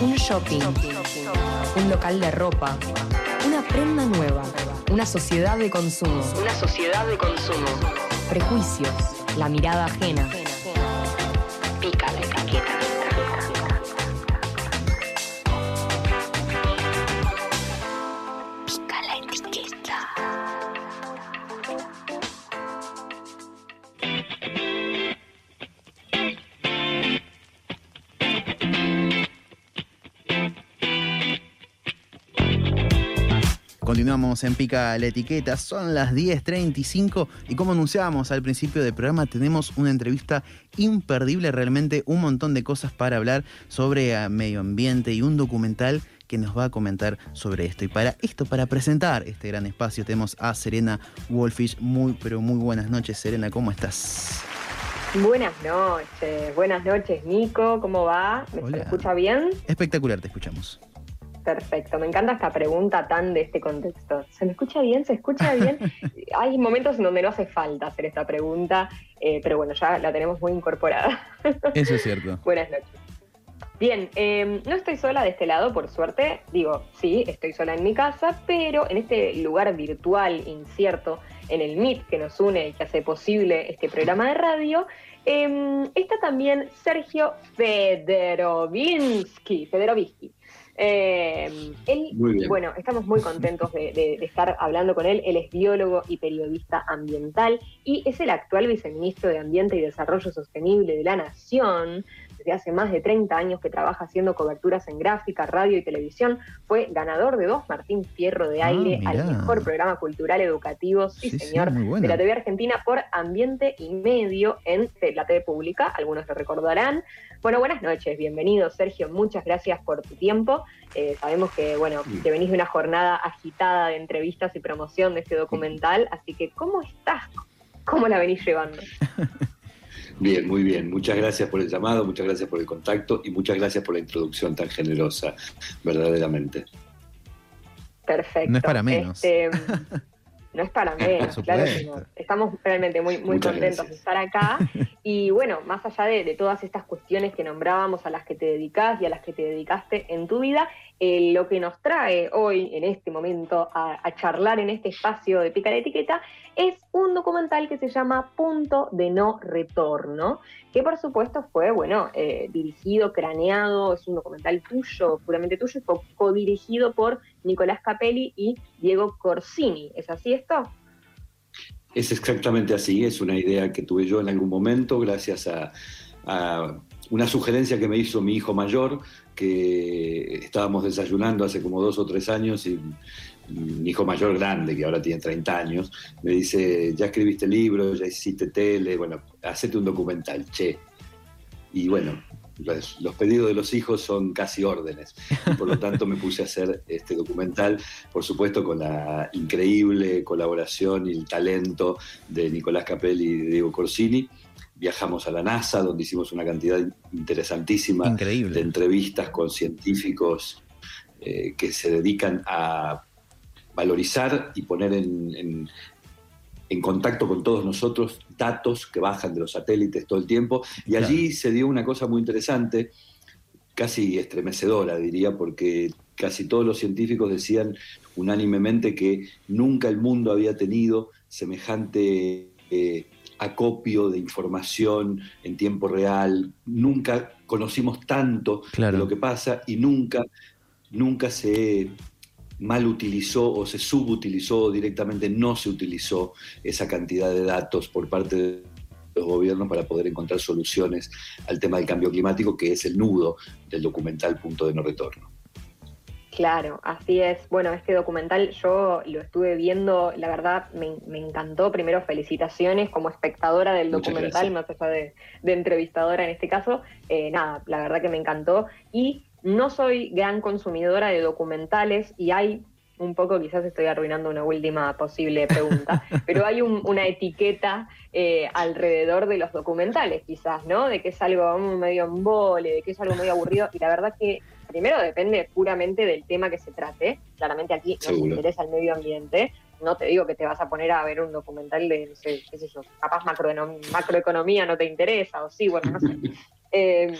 un shopping, un local de ropa, una prenda nueva, una sociedad de consumo, Una sociedad de consumo. prejuicios, la mirada ajena. Pica la etiqueta. Continuamos en Pica la Etiqueta, son las 10.35 y como anunciábamos al principio del programa tenemos una entrevista imperdible, realmente un montón de cosas para hablar sobre eh, medio ambiente y un documental que nos va a comentar sobre esto. Y para esto, para presentar este gran espacio, tenemos a Serena Wolfish. Muy, pero muy buenas noches, Serena, ¿cómo estás? Buenas noches, buenas noches Nico, ¿cómo va? ¿Me se Hola. me escucha bien? Espectacular, te escuchamos. Perfecto, me encanta esta pregunta tan de este contexto. ¿Se me escucha bien? ¿Se escucha bien? Hay momentos en donde no hace falta hacer esta pregunta, eh, pero bueno, ya la tenemos muy incorporada. Eso es cierto. Buenas noches. Bien, eh, no estoy sola de este lado, por suerte. Digo, sí, estoy sola en mi casa, pero en este lugar virtual incierto, en el Meet que nos une y que hace posible este programa de radio, eh, está también Sergio Federovinsky. Federovinsky. Eh, él, Muy bien. bueno, estamos muy contentos de, de- de estar hablando con él. Él es biólogo y periodista ambiental y es el actual viceministro de Ambiente y Desarrollo Sostenible de la Nación. Desde hace más de 30 años que trabaja haciendo coberturas en gráfica, radio y televisión. Fue ganador de dos Martín Fierro de Ah, Aire al mejor programa cultural educativo, sí, señor, de la TV Argentina por Ambiente y Medio en la TV Pública. Algunos lo recordarán. Bueno, buenas noches, bienvenido Sergio, muchas gracias por tu tiempo. Eh, sabemos que, bueno, que venís de una jornada agitada de entrevistas y promoción de este documental, así que ¿cómo estás? ¿Cómo la venís llevando? Bien, muy bien. Muchas gracias por el llamado, muchas gracias por el contacto y muchas gracias por la introducción tan generosa, verdaderamente. Perfecto. No es para menos. Este, no es para menos, claro que no. Estamos realmente muy, muy Muchas contentos gracias. de estar acá. Y bueno, más allá de, de todas estas cuestiones que nombrábamos a las que te dedicas y a las que te dedicaste en tu vida, eh, lo que nos trae hoy, en este momento, a, charlar en este espacio de Pica la Etiqueta, es un documental que se llama Punto de No Retorno, que por supuesto fue, bueno, eh, dirigido, craneado, es un documental tuyo, puramente tuyo, co- codirigido por Nicolás Capelli y Diego Corsini. ¿Es así esto? Es exactamente así, es una idea que tuve yo en algún momento gracias a una sugerencia que me hizo mi hijo mayor, que estábamos desayunando hace como dos o tres años y mi hijo mayor grande, que ahora tiene 30 años, me dice, ya escribiste libro, ya hiciste tele, bueno, hacete un documental, che. Y bueno, los, los pedidos de los hijos son casi órdenes. Por lo tanto me puse a hacer este documental, por supuesto con la increíble colaboración y el talento de Nicolás Capelli y Diego Corsini. Viajamos a la NASA, donde hicimos una cantidad interesantísima de entrevistas con científicos eh, que se dedican a valorizar y poner en, en- en contacto con todos nosotros datos que bajan de los satélites todo el tiempo. Y Claro. allí se dio una cosa muy interesante, casi estremecedora, diría, porque casi todos los científicos decían unánimemente que nunca el mundo había tenido semejante eh, acopio de información en tiempo real, nunca conocimos tanto Claro. de lo que pasa y nunca, nunca se mal utilizó o se subutilizó o directamente no se utilizó esa cantidad de datos por parte de los gobiernos para poder encontrar soluciones al tema del cambio climático, que es el nudo del documental Punto de No Retorno. Claro, así es. Bueno, este documental yo lo estuve viendo, la verdad me, me encantó. Primero, felicitaciones como espectadora del Muchas documental, más allá de, de entrevistadora en este caso. Eh, nada, la verdad que me encantó. Y no soy gran consumidora de documentales y hay un poco, quizás estoy arruinando una última posible pregunta, pero hay un- una etiqueta eh, alrededor de los documentales, quizás, ¿no? De que es algo mm, medio embole, de que es algo medio aburrido. Y la verdad que primero depende puramente del tema que se trate. Claramente aquí nos Seguro. interesa el medio ambiente. No te digo que te vas a poner a ver un documental de, no sé, qué sé yo, capaz macroeconom- macroeconomía no te interesa, o sí, bueno, no sé. Eh,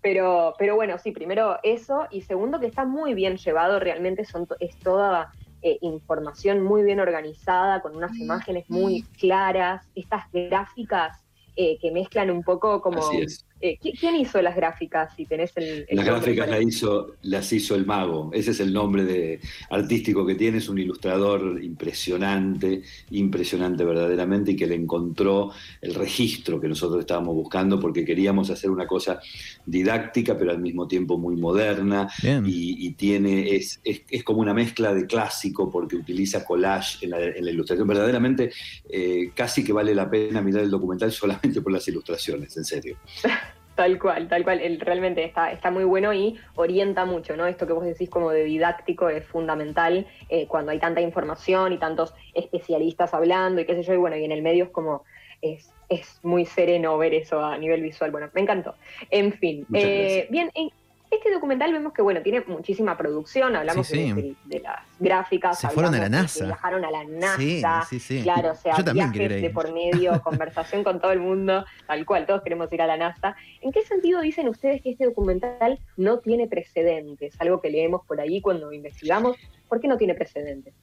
Pero, pero bueno, sí, primero eso, y segundo que está muy bien llevado, realmente son, es toda eh, información muy bien organizada, con unas imágenes muy claras, estas gráficas eh, que mezclan un poco como Así es. Eh, ¿qui- ¿Quién hizo las gráficas? Si tenés el, el Las gráficas las hizo, las hizo el mago, ese es el nombre de, artístico que tiene, es un ilustrador impresionante, impresionante verdaderamente, y que le encontró el registro que nosotros estábamos buscando porque queríamos hacer una cosa didáctica, pero al mismo tiempo muy moderna, y, y tiene, es, es, es como una mezcla de clásico porque utiliza collage en la, en la ilustración. Verdaderamente, eh, casi que vale la pena mirar el documental solamente por las ilustraciones, en serio. Tal cual, tal cual. Él realmente está, está muy bueno y orienta mucho, ¿no? Esto que vos decís como de didáctico es fundamental eh, cuando hay tanta información y tantos especialistas hablando y qué sé yo, y bueno, y en el medio es como, es, es muy sereno ver eso a nivel visual. Bueno, me encantó. En fin, eh, bien, en este documental vemos que, bueno, tiene muchísima producción, hablamos Sí, sí. De, las gráficas. Se fueron a la NASA. Viajaron a la NASA. Sí, sí, sí. Claro, o sea, Yo también viajes de por medio, conversación con todo el mundo, tal cual, todos queremos ir a la NASA. ¿En qué sentido dicen ustedes que este documental no tiene precedentes? Algo que leemos por ahí cuando investigamos. ¿Por qué no tiene precedentes?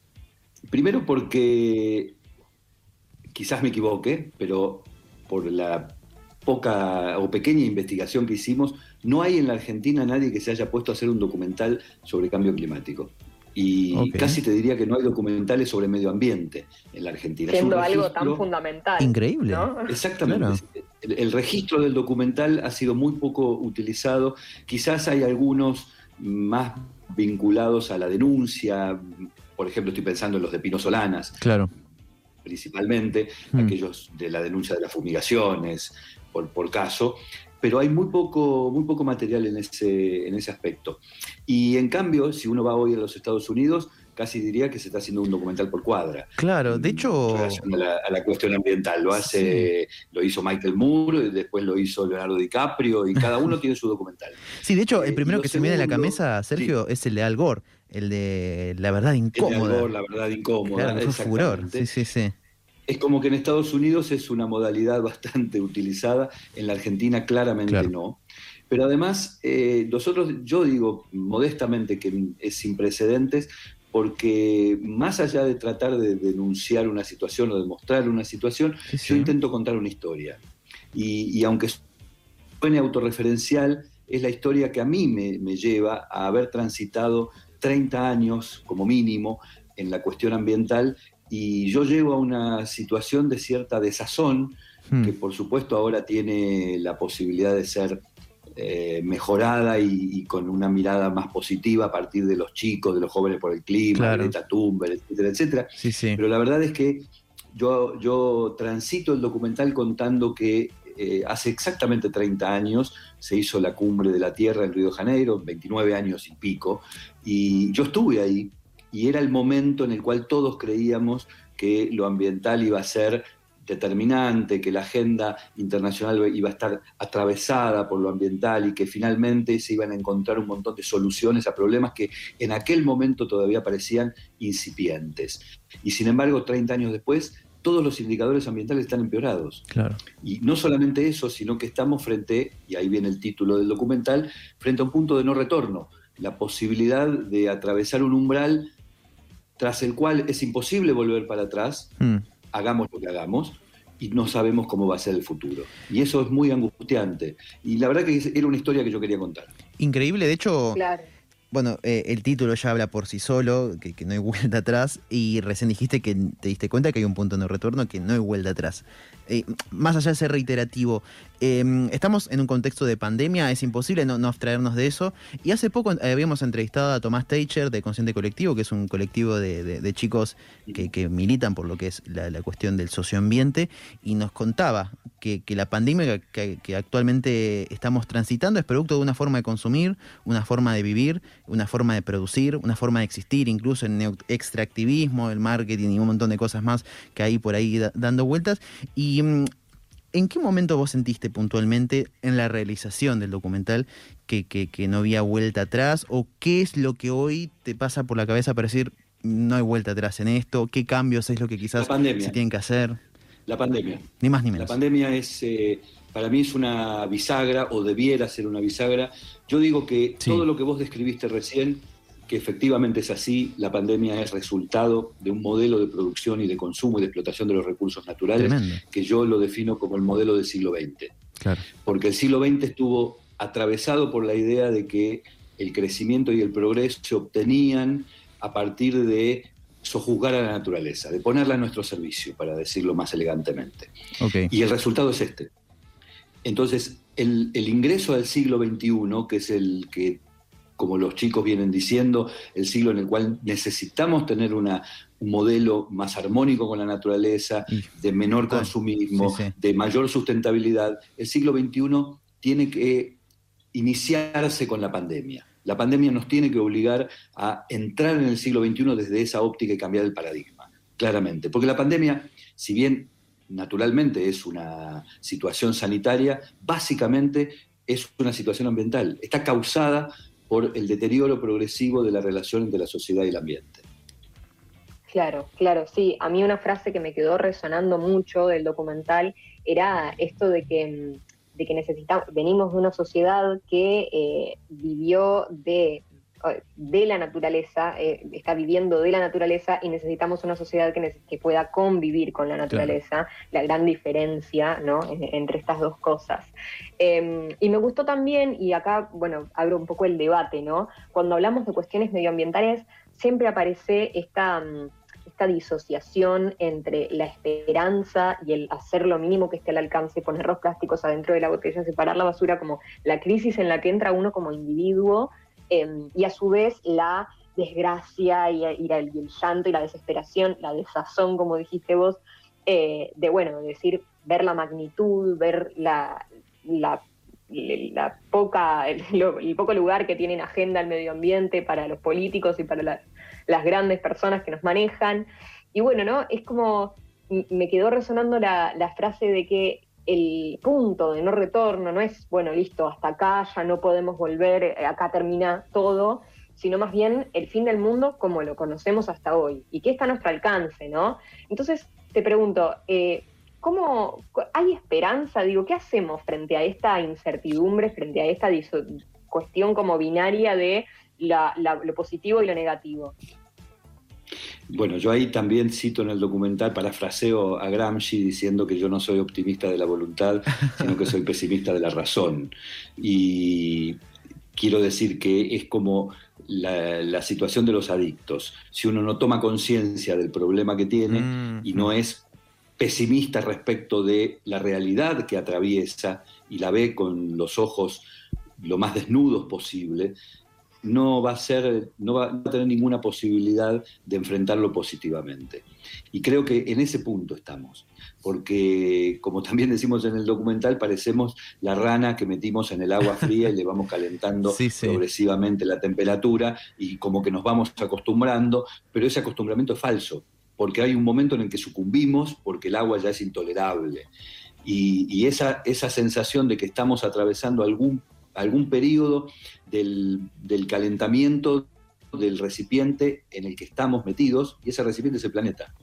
Primero porque quizás me equivoque, pero por la poca o pequeña investigación que hicimos, no hay en la Argentina nadie que se haya puesto a hacer un documental sobre cambio climático. Y casi te diría que no hay documentales sobre medio ambiente en la Argentina. Siendo algo tan fundamental. Increíble. ¿no? Exactamente. Claro. El, el registro del documental ha sido muy poco utilizado. Quizás hay algunos más vinculados a la denuncia. Por ejemplo, estoy pensando en los de Pino Solanas, Claro. principalmente, Mm. aquellos de la denuncia de las fumigaciones, por, por caso. Pero hay muy poco, muy poco material en ese, en ese aspecto. Y en cambio, si uno va hoy a los Estados Unidos, casi diría que se está haciendo un documental por cuadra. Claro, de en hecho. relación a la, a la cuestión ambiental. Lo hace, lo hizo Michael Moore, y después lo hizo Leonardo DiCaprio, y cada uno tiene su documental. Sí, de hecho, el Eh, primero que se me viene a la cabeza, Sergio, es el de Al Gore, el de La verdad El de Al incómoda. Gore, la verdad incómoda. Claro, fue furor. Sí, sí, sí. Es como que en Estados Unidos es una modalidad bastante utilizada, en la Argentina claramente Claro. no. Pero además, eh, nosotros, yo digo modestamente que es sin precedentes, porque más allá de tratar de denunciar una situación o de mostrar una situación, Sí, sí. yo intento contar una historia. Y, y aunque suene autorreferencial, es la historia que a mí me, me lleva a haber transitado 30 años como mínimo en la cuestión ambiental y yo llego a una situación de cierta desazón Hmm. que por supuesto ahora tiene la posibilidad de ser eh, mejorada y, y con una mirada más positiva a partir de los chicos, de los jóvenes por el clima, Claro. Greta Thunberg, etcétera, etcétera. Sí, sí. Pero la verdad es que yo, yo transito el documental contando que eh, hace exactamente 30 años se hizo la cumbre de la Tierra en Río de Janeiro, 29 años y pico, y yo estuve ahí y era el momento en el cual todos creíamos que lo ambiental iba a ser determinante, que la agenda internacional iba a estar atravesada por lo ambiental y que finalmente se iban a encontrar un montón de soluciones a problemas que en aquel momento todavía parecían incipientes. Y sin embargo, 30 años después, todos los indicadores ambientales están empeorados. Claro. Y no solamente eso, sino que estamos frente, y ahí viene el título del documental, frente a un punto de no retorno, la posibilidad de atravesar un umbral tras el cual es imposible volver para atrás, Hmm. hagamos lo que hagamos, y no sabemos cómo va a ser el futuro. Y eso es muy angustiante. Y la verdad que era una historia que yo quería contar. Increíble, de hecho, Claro. Bueno, eh, el título ya habla por sí solo, que, no hay vuelta atrás, y recién dijiste que te diste cuenta que hay un punto de no retorno, que no hay vuelta atrás. Eh, más allá de ser reiterativo, eh, estamos en un contexto de pandemia, es imposible no, no abstraernos de eso, y hace poco eh, habíamos entrevistado a Tomás Teicher de Consciente Colectivo, que es un colectivo de, de- de chicos que, militan por lo que es la cuestión del socioambiente, y nos contaba que, que la pandemia que, que actualmente estamos transitando es producto de una forma de consumir, una forma de vivir, una forma de producir, una forma de existir, incluso el extractivismo, el marketing y un montón de cosas más que hay por ahí da- dando vueltas. Y mm, ¿en qué momento vos sentiste puntualmente en la realización del documental que, que- que no había vuelta atrás? ¿O qué es lo que hoy te pasa por la cabeza para decir no hay vuelta atrás en esto? ¿Qué cambios es lo que quizás se tienen que hacer? La pandemia. Ni más ni La menos. pandemia es, eh, para mí es una bisagra o debiera ser una bisagra. Yo digo que Sí. todo lo que vos describiste recién, que efectivamente es así, la pandemia es resultado de un modelo de producción y de consumo y de explotación de los recursos naturales Tremendo. que yo lo defino como el modelo del siglo XX. Claro. Porque el siglo XX estuvo atravesado por la idea de que el crecimiento y el progreso se obtenían a partir de sojuzgar a la naturaleza, de ponerla a nuestro servicio, para decirlo más elegantemente. Y el resultado es este. Entonces, el, el ingreso al siglo XXI, que es el que, como los chicos vienen diciendo, el siglo en el cual necesitamos tener una, un modelo más armónico con la naturaleza, de menor Ah, consumismo, sí, sí. de mayor sustentabilidad, el siglo XXI tiene que iniciarse con la pandemia. La pandemia nos tiene que obligar a entrar en el siglo XXI desde esa óptica y cambiar el paradigma, claramente. Porque la pandemia, si bien naturalmente es una situación sanitaria, básicamente es una situación ambiental. Está causada por el deterioro progresivo de la relación entre la sociedad y el ambiente. Claro, claro, sí. A mí una frase que me quedó resonando mucho del documental era esto de que, mm, de que necesitamos, venimos de una sociedad que eh, vivió de, de la naturaleza, eh, está viviendo de la naturaleza y necesitamos una sociedad que, que pueda convivir con la naturaleza, la gran diferencia ¿no? en- entre estas dos cosas. Eh, y me gustó también, y acá, bueno, abro un poco el debate, ¿no? Cuando hablamos de cuestiones medioambientales, siempre aparece esta, mm, esta disociación entre la esperanza y el hacer lo mínimo que esté al alcance, poner los plásticos adentro de la botella, separar la basura, como la crisis en la que entra uno como individuo, eh, y a su vez la desgracia y, el, llanto y la desesperación, la desazón, como dijiste vos, eh, de, bueno, de decir, ver la magnitud, ver la, la poca, el, el poco lugar que tiene en agenda el medio ambiente para los políticos y para la- las grandes personas que nos manejan. Y bueno, ¿no? Es como, me quedó resonando la, la frase de que el punto de no retorno no es, bueno, listo, hasta acá, ya no podemos volver, eh, acá termina todo, sino más bien el fin del mundo como lo conocemos hasta hoy y que está a nuestro alcance, ¿no? Entonces, te pregunto, eh, ¿cómo hay esperanza? Digo, ¿qué hacemos frente a esta incertidumbre, frente a esta cuestión como binaria de la- la- lo positivo y lo negativo? Bueno, yo ahí también cito en el documental, parafraseo a Gramsci diciendo que yo no soy optimista de la voluntad, sino que soy pesimista de la razón. Y quiero decir que es como la, la situación de los adictos. Si uno no toma conciencia del problema que tiene Mm. y no es pesimista respecto de la realidad que atraviesa y la ve con los ojos lo más desnudos posible, no va a ser, no va a tener ninguna posibilidad de enfrentarlo positivamente. Y creo que en ese punto estamos, porque como también decimos en el documental, parecemos la rana que metimos en el agua fría y le vamos calentando Sí, sí. progresivamente la temperatura y como que nos vamos acostumbrando, pero ese acostumbramiento es falso, porque hay un momento en el que sucumbimos porque el agua ya es intolerable. Y, esa, esa sensación de que estamos atravesando algún, algún periodo del, del calentamiento del recipiente en el que estamos metidos, y ese recipiente es el planeta.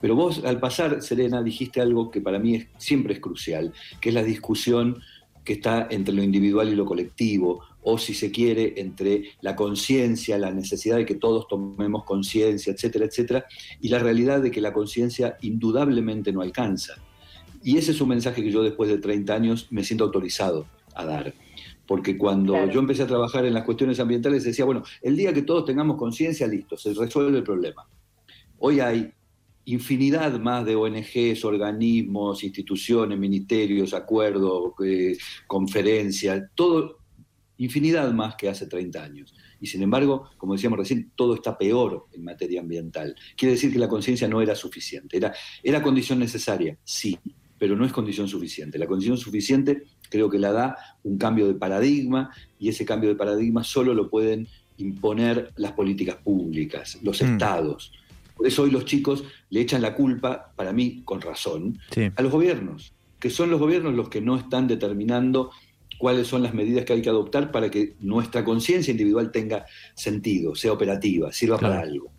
Pero vos al pasar, Serena, dijiste algo que para mí siempre es crucial, que es la discusión que está entre lo individual y lo colectivo, o si se quiere, entre la conciencia, la necesidad de que todos tomemos conciencia, etcétera, etcétera, y la realidad de que la conciencia indudablemente no alcanza. Y ese es un mensaje que yo después de 30 años me siento autorizado a dar. Porque cuando Claro. yo empecé a trabajar en las cuestiones ambientales decía, bueno, el día que todos tengamos conciencia, listo, se resuelve el problema. Hoy hay infinidad más de ONGs, organismos, instituciones, ministerios, acuerdos, eh, conferencias, todo, infinidad más que hace 30 años. Y sin embargo, como decíamos recién, todo está peor en materia ambiental. Quiere decir que la conciencia no era suficiente. Era, era condición necesaria, sí, pero no es condición suficiente. La condición suficiente creo que la da un cambio de paradigma y ese cambio de paradigma solo lo pueden imponer las políticas públicas, los Mm. estados. Por eso hoy los chicos le echan la culpa, para mí con razón, Sí. a los gobiernos, que son los gobiernos los que no están determinando cuáles son las medidas que hay que adoptar para que nuestra conciencia individual tenga sentido, sea operativa, sirva Claro. para algo.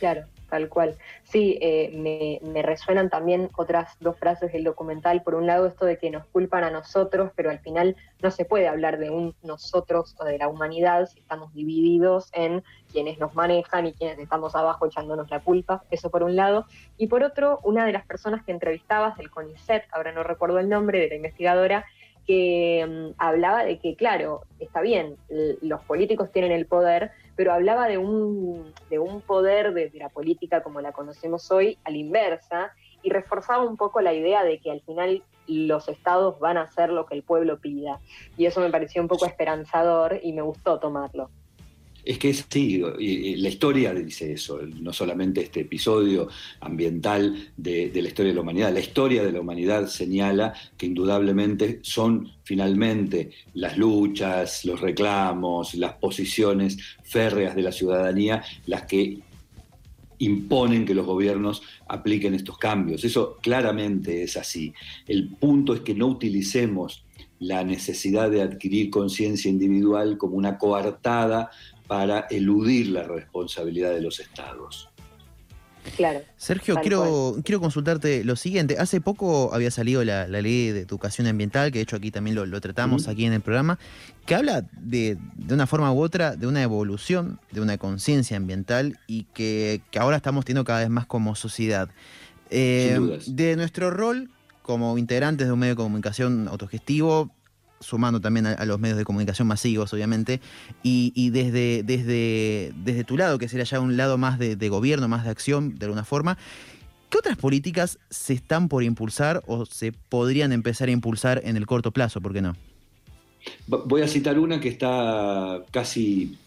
Claro, Tal cual. Sí, eh, me, me, resuenan también otras dos frases del documental. Por un lado, esto de que nos culpan a nosotros, pero al final no se puede hablar de un nosotros o de la humanidad si estamos divididos en quienes nos manejan y quienes estamos abajo echándonos la culpa. Eso por un lado. Y por otro, una de las personas que entrevistabas del CONICET, ahora no recuerdo el nombre de la investigadora, que mm, hablaba de que, claro, está bien, los políticos tienen el poder, pero hablaba de un, de un poder de, la política como la conocemos hoy a la inversa y reforzaba un poco la idea de que al final los estados van a hacer lo que el pueblo pida. Y eso me pareció un poco esperanzador y me gustó tomarlo. Es que sí, la historia dice eso, no solamente este episodio ambiental de, la historia de la humanidad, la historia de la humanidad señala que indudablemente son finalmente las luchas, los reclamos, las posiciones férreas de la ciudadanía las que imponen que los gobiernos apliquen estos cambios. Eso claramente es así. El punto es que no utilicemos la necesidad de adquirir conciencia individual como una coartada para eludir la responsabilidad de los estados. Claro. Sergio, quiero, quiero consultarte lo siguiente. Hace poco había salido la, ley de educación ambiental, que de hecho aquí también lo, tratamos aquí en el programa, que habla de, de, una forma u otra de una evolución, de una conciencia ambiental y que, ahora estamos teniendo cada vez más como sociedad. Eh, de nuestro rol como integrantes de un medio de comunicación autogestivo, sumando también a, los medios de comunicación masivos, obviamente, y, desde, tu lado, que sería ya un lado más de, gobierno, más de acción, de alguna forma, ¿qué otras políticas se están por impulsar o se podrían empezar a impulsar en el corto plazo? ¿Por qué no? Voy a citar una que está casi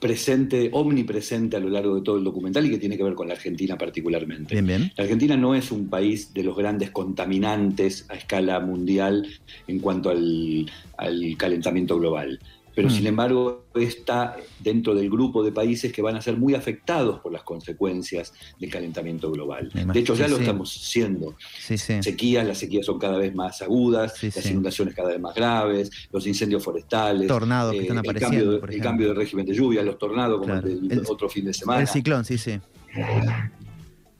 presente, omnipresente a lo largo de todo el documental y que tiene que ver con la Argentina particularmente. Bien, bien. La Argentina no es un país de los grandes contaminantes a escala mundial en cuanto al, al calentamiento global pero mm. sin embargo está dentro del grupo de países que van a ser muy afectados por las consecuencias del calentamiento global. De hecho, ya lo estamos siendo. Sequías, las sequías son cada vez más agudas, las inundaciones cada vez más graves, los incendios forestales, tornados que están eh, apareciendo. El cambio, el cambio de régimen de lluvia, los tornados, como el, otro fin de semana. El ciclón, sí, sí.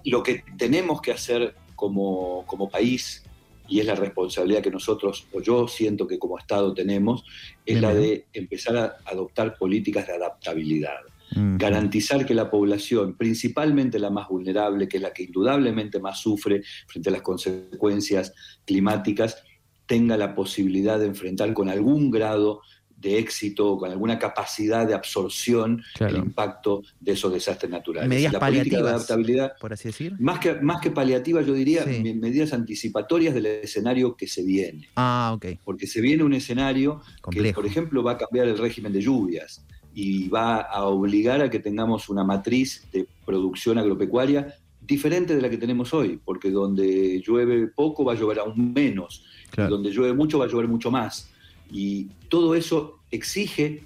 Lo que tenemos que hacer como, como país y es la responsabilidad que nosotros, o yo siento que como Estado tenemos, es la de empezar a adoptar políticas de adaptabilidad. Garantizar que la población, principalmente la más vulnerable, que es la que indudablemente más sufre frente a las consecuencias climáticas, tenga la posibilidad de enfrentar con algún grado de éxito, con alguna capacidad de absorción el impacto de esos desastres naturales. Medidas la paliativas, de adaptabilidad, por así decir. Más que, más que paliativas, yo diría medidas anticipatorias del escenario que se viene. Ah, ok. Porque se viene un escenario que, por ejemplo, va a cambiar el régimen de lluvias y va a obligar a que tengamos una matriz de producción agropecuaria diferente de la que tenemos hoy, porque donde llueve poco va a llover aún menos, y donde llueve mucho va a llover mucho más. Y todo eso exige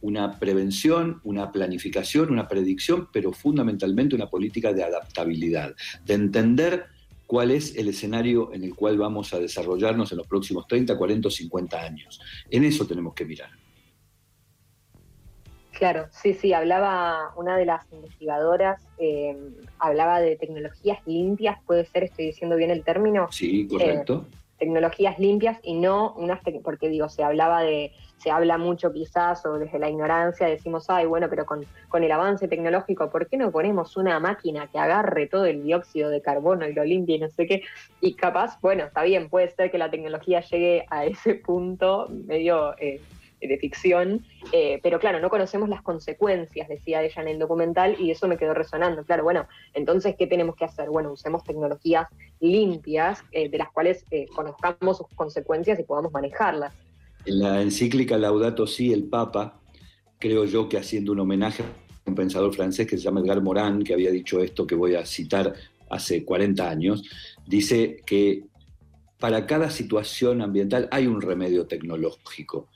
una prevención, una planificación, una predicción, pero fundamentalmente una política de adaptabilidad, de entender cuál es el escenario en el cual vamos a desarrollarnos en los próximos 30, 40 o 50 años. En eso tenemos que mirar. Claro, sí, sí, hablaba una de las investigadoras, eh, hablaba de tecnologías limpias, puede ser, estoy diciendo bien el término. Sí, correcto. Eh, tecnologías limpias y no unas, porque digo, se hablaba de, se habla mucho quizás o desde la ignorancia decimos, ay, bueno, pero con, con el avance tecnológico, ¿por qué no ponemos una máquina que agarre todo el dióxido de carbono y lo limpie y no sé qué? Y capaz, bueno, está bien, puede ser que la tecnología llegue a ese punto medio... Eh, de ficción, eh, pero claro, no conocemos las consecuencias, decía ella en el documental, y eso me quedó resonando. Claro, bueno, entonces, ¿qué tenemos que hacer? Bueno, usemos tecnologías limpias, eh, de las cuales eh, conozcamos sus consecuencias y podamos manejarlas. En la encíclica Laudato Si, el Papa, creo yo que haciendo un homenaje a un pensador francés que se llama Edgar Morin, que había dicho esto que voy a citar hace 40 años, dice que para cada situación ambiental hay un remedio tecnológico.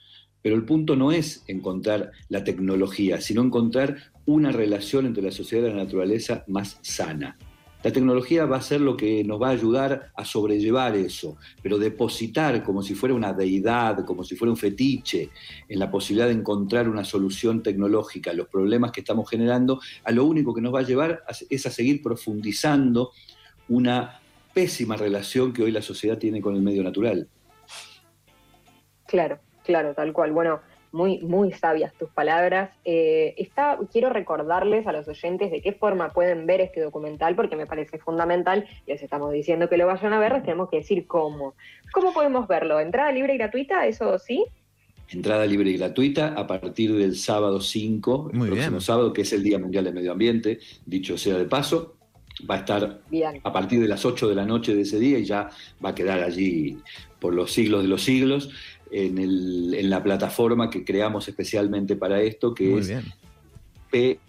Pero el punto no es encontrar la tecnología, sino encontrar una relación entre la sociedad y la naturaleza más sana. La tecnología va a ser lo que nos va a ayudar a sobrellevar eso, pero depositar como si fuera una deidad, como si fuera un fetiche, en la posibilidad de encontrar una solución tecnológica a los problemas que estamos generando, a lo único que nos va a llevar es a seguir profundizando una pésima relación que hoy la sociedad tiene con el medio natural. Claro, claro, tal cual. Bueno, muy, muy sabias tus palabras. Eh, está, quiero recordarles a los oyentes de qué forma pueden ver este documental, porque me parece fundamental. Les estamos diciendo que lo vayan a ver, les tenemos que decir cómo. ¿Cómo podemos verlo? ¿Entrada libre y gratuita? ¿Eso sí? Entrada libre y gratuita a partir del sábado 5, el próximo sábado, que es el Día Mundial del Medio Ambiente, dicho sea de paso. Va a estar a partir de las 8 de la noche de ese día y ya va a quedar allí por los siglos de los siglos en, la plataforma que creamos especialmente para esto, que es P,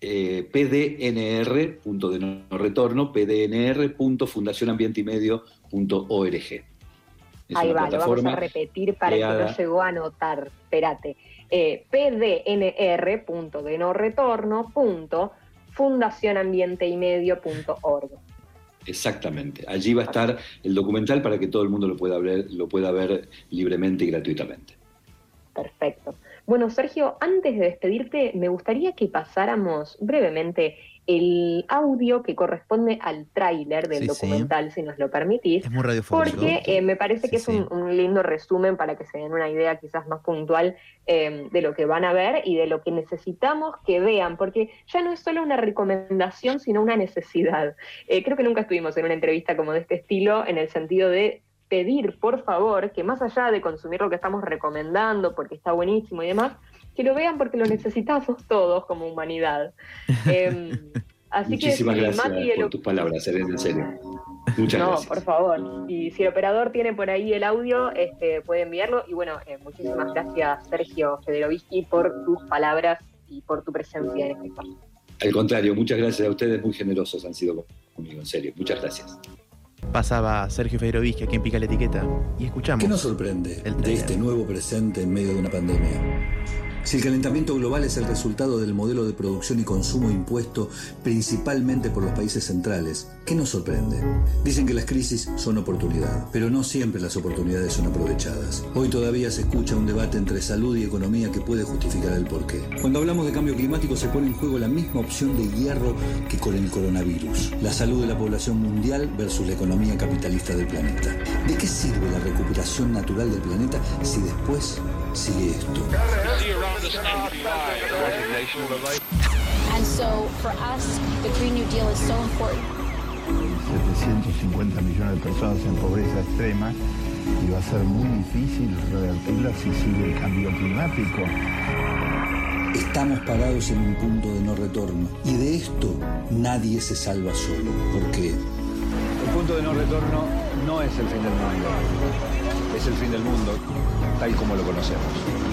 eh, pdnr, punto de no retorno, pdnr.fundacionambienteymedio.org. Ahí va, lo vamos a repetir para que no llegó a anotar. Espérate. Eh, pdnr, punto de no retorno, punto, fundacionambienteymedio.org. Exactamente. Allí va a estar el documental para que todo el mundo lo pueda ver, lo pueda ver libremente y gratuitamente. Perfecto. Bueno, Sergio, antes de despedirte, me gustaría que pasáramos brevemente el audio que corresponde al tráiler del documental, si nos lo permitís. Es muy Porque eh, me parece que es un, lindo resumen para que se den una idea quizás más puntual em, de lo que van a ver y de lo que necesitamos que vean, porque ya no es solo una recomendación, sino una necesidad. Eh, creo que nunca estuvimos en una entrevista como de este estilo, en el sentido de pedir, por favor, que más allá de consumir lo que estamos recomendando, porque está buenísimo y demás, que lo vean porque lo necesitamos todos como humanidad. Em, así Muchísimas gracias por tus palabras, en serio. Muchas no, gracias. por favor. Y si el operador tiene por ahí el audio, este, puede enviarlo. Y bueno, eh, muchísimas gracias, Sergio Federovsky, por tus palabras y por tu presencia en este espacio. Al contrario, muchas gracias a ustedes, muy generosos han sido conmigo, en serio. Muchas gracias. Pasaba Sergio Federovsky, a quien pica la etiqueta, y escuchamos. ¿Qué nos sorprende de este nuevo presente en medio de una pandemia? Si el calentamiento global es el resultado del modelo de producción y consumo impuesto principalmente por los países centrales, ¿qué nos sorprende? Dicen que las crisis son oportunidad, pero no siempre las oportunidades son aprovechadas. Hoy todavía se escucha un debate entre salud y economía que puede justificar el porqué. Cuando hablamos de cambio climático se pone en juego la misma opción de hierro que con el coronavirus, la salud de la población mundial versus la economía capitalista del planeta. ¿De qué sirve la recuperación natural del planeta si después sigue esto? And so for us, the Green New Deal is so important. 750 millones de personas en pobreza extrema y va a ser muy difícil revertirla si sigue el cambio climático. Estamos parados en un punto de no retorno y de esto nadie se salva solo, porque el punto de no retorno no es el fin del mundo, es el fin del mundo tal como lo conocemos.